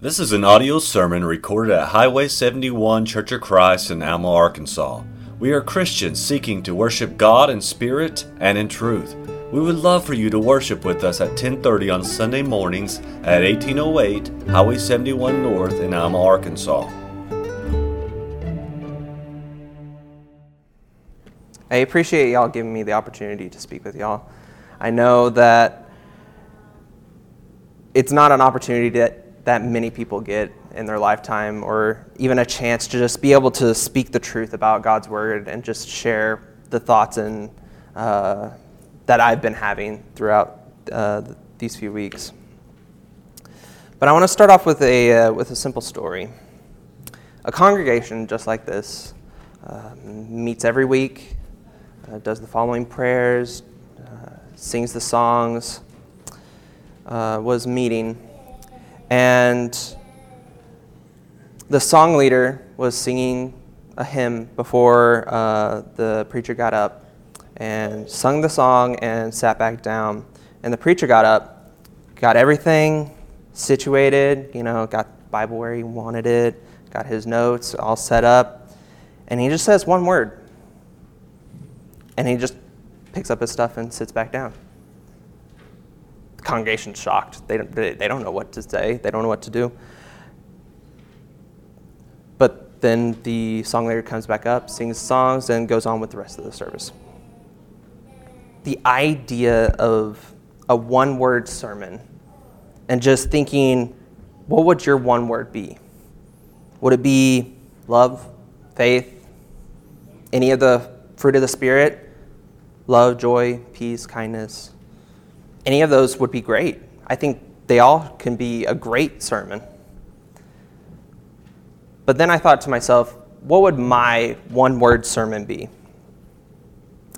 This is an audio sermon recorded at Highway 71 Church of Christ in Alma, Arkansas. We are Christians seeking to worship God in spirit and in truth. We would love for you to worship with us at 10:30 on Sunday mornings at 1808 Highway 71 North in Alma, Arkansas. I appreciate y'all giving me the opportunity to speak with y'all. I know that it's not an opportunity that, that many people get in their lifetime, or even a chance to just be able to speak the truth about God's Word and just share the thoughts and, uh, that I've been having throughout uh, these few weeks. But I want to start off with a, uh, with a simple story. A congregation just like this uh, meets every week, uh, does the following prayers, uh, sings the songs, uh, was meeting, and the song leader was singing a hymn before uh, the preacher got up and sung the song and sat back down. And the preacher got up, got everything situated, you know, got Bible where he wanted it, got his notes all set up, and he just says one word. And he just picks up his stuff and sits back down congregation's shocked. They don't, they, they don't know what to say, they don't know what to do. But then the song leader comes back up, sings songs, and goes on with the rest of the service. The idea of a one word sermon and just thinking, what would your one word be? Would it be love, faith, any of the fruit of the Spirit? Love, joy, peace, kindness, any of those would be great. I think they all can be a great sermon. But then I thought to myself, what would my one word sermon be?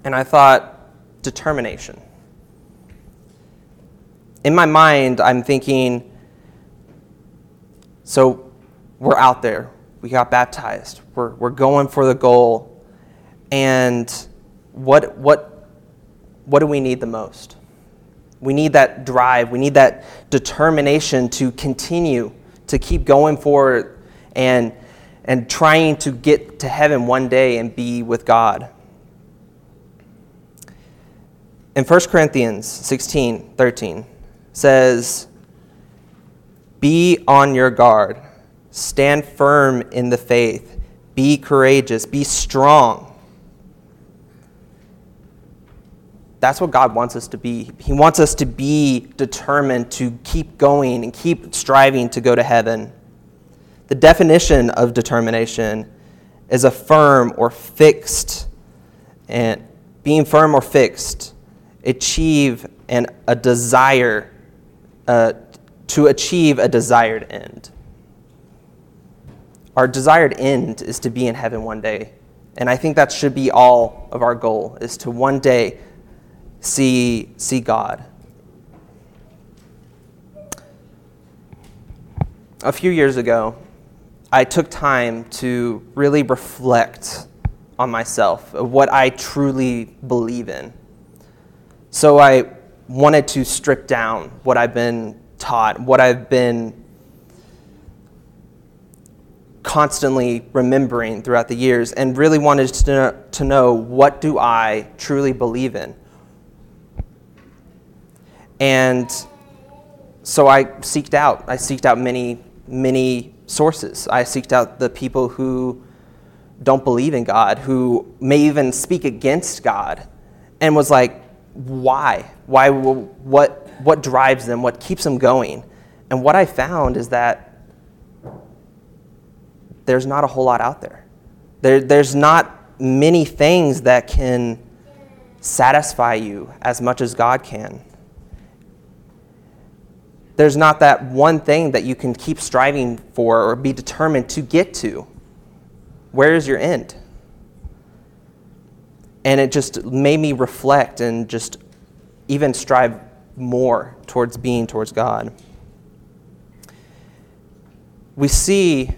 And I thought, determination. In my mind, I'm thinking, so we're out there, we got baptized, we're, we're going for the goal, and what, what, what do we need the most? We need that drive. We need that determination to continue, to keep going forward and, and trying to get to heaven one day and be with God. In 1 Corinthians 16 13 says, Be on your guard, stand firm in the faith, be courageous, be strong. That's what God wants us to be. He wants us to be determined to keep going and keep striving to go to heaven. The definition of determination is a firm or fixed, and being firm or fixed, achieve and a desire uh, to achieve a desired end. Our desired end is to be in heaven one day. And I think that should be all of our goal is to one day see, see God. A few years ago, I took time to really reflect on myself, what I truly believe in. So I wanted to strip down what I've been taught, what I've been constantly remembering throughout the years, and really wanted to, to know what do I truly believe in. And so I seeked out. I seeked out many, many sources. I seeked out the people who don't believe in God, who may even speak against God, and was like, why? Why? What? What drives them? What keeps them going? And what I found is that there's not a whole lot out there. there there's not many things that can satisfy you as much as God can there's not that one thing that you can keep striving for or be determined to get to. Where is your end? And it just made me reflect and just even strive more towards being towards God. We see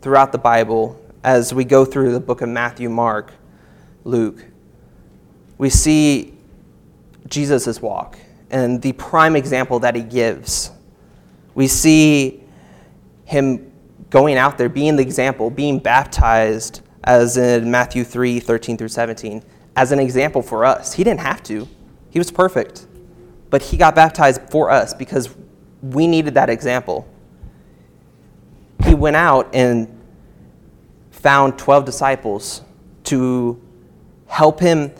throughout the Bible, as we go through the book of Matthew, Mark, Luke, we see Jesus' walk and the prime example that he gives. We see him going out there, being the example, being baptized, as in Matthew 3 13 through 17, as an example for us. He didn't have to, he was perfect. But he got baptized for us because we needed that example. He went out and found 12 disciples to help him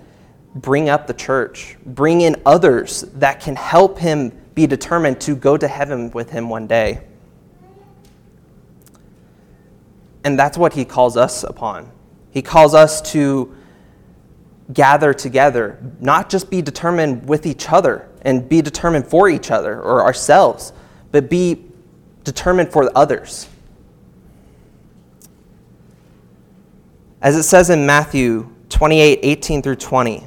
bring up the church, bring in others that can help him be determined to go to heaven with him one day. And that's what he calls us upon. He calls us to gather together, not just be determined with each other and be determined for each other or ourselves, but be determined for others. As it says in Matthew 28 18 through 20,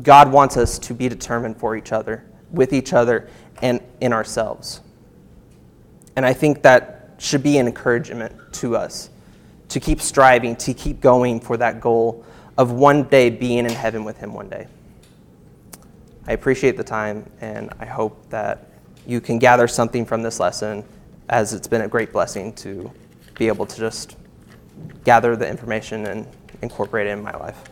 God wants us to be determined for each other, with each other, and in ourselves. And I think that should be an encouragement to us to keep striving, to keep going for that goal of one day being in heaven with Him one day. I appreciate the time, and I hope that you can gather something from this lesson, as it's been a great blessing to be able to just gather the information and incorporate it in my life.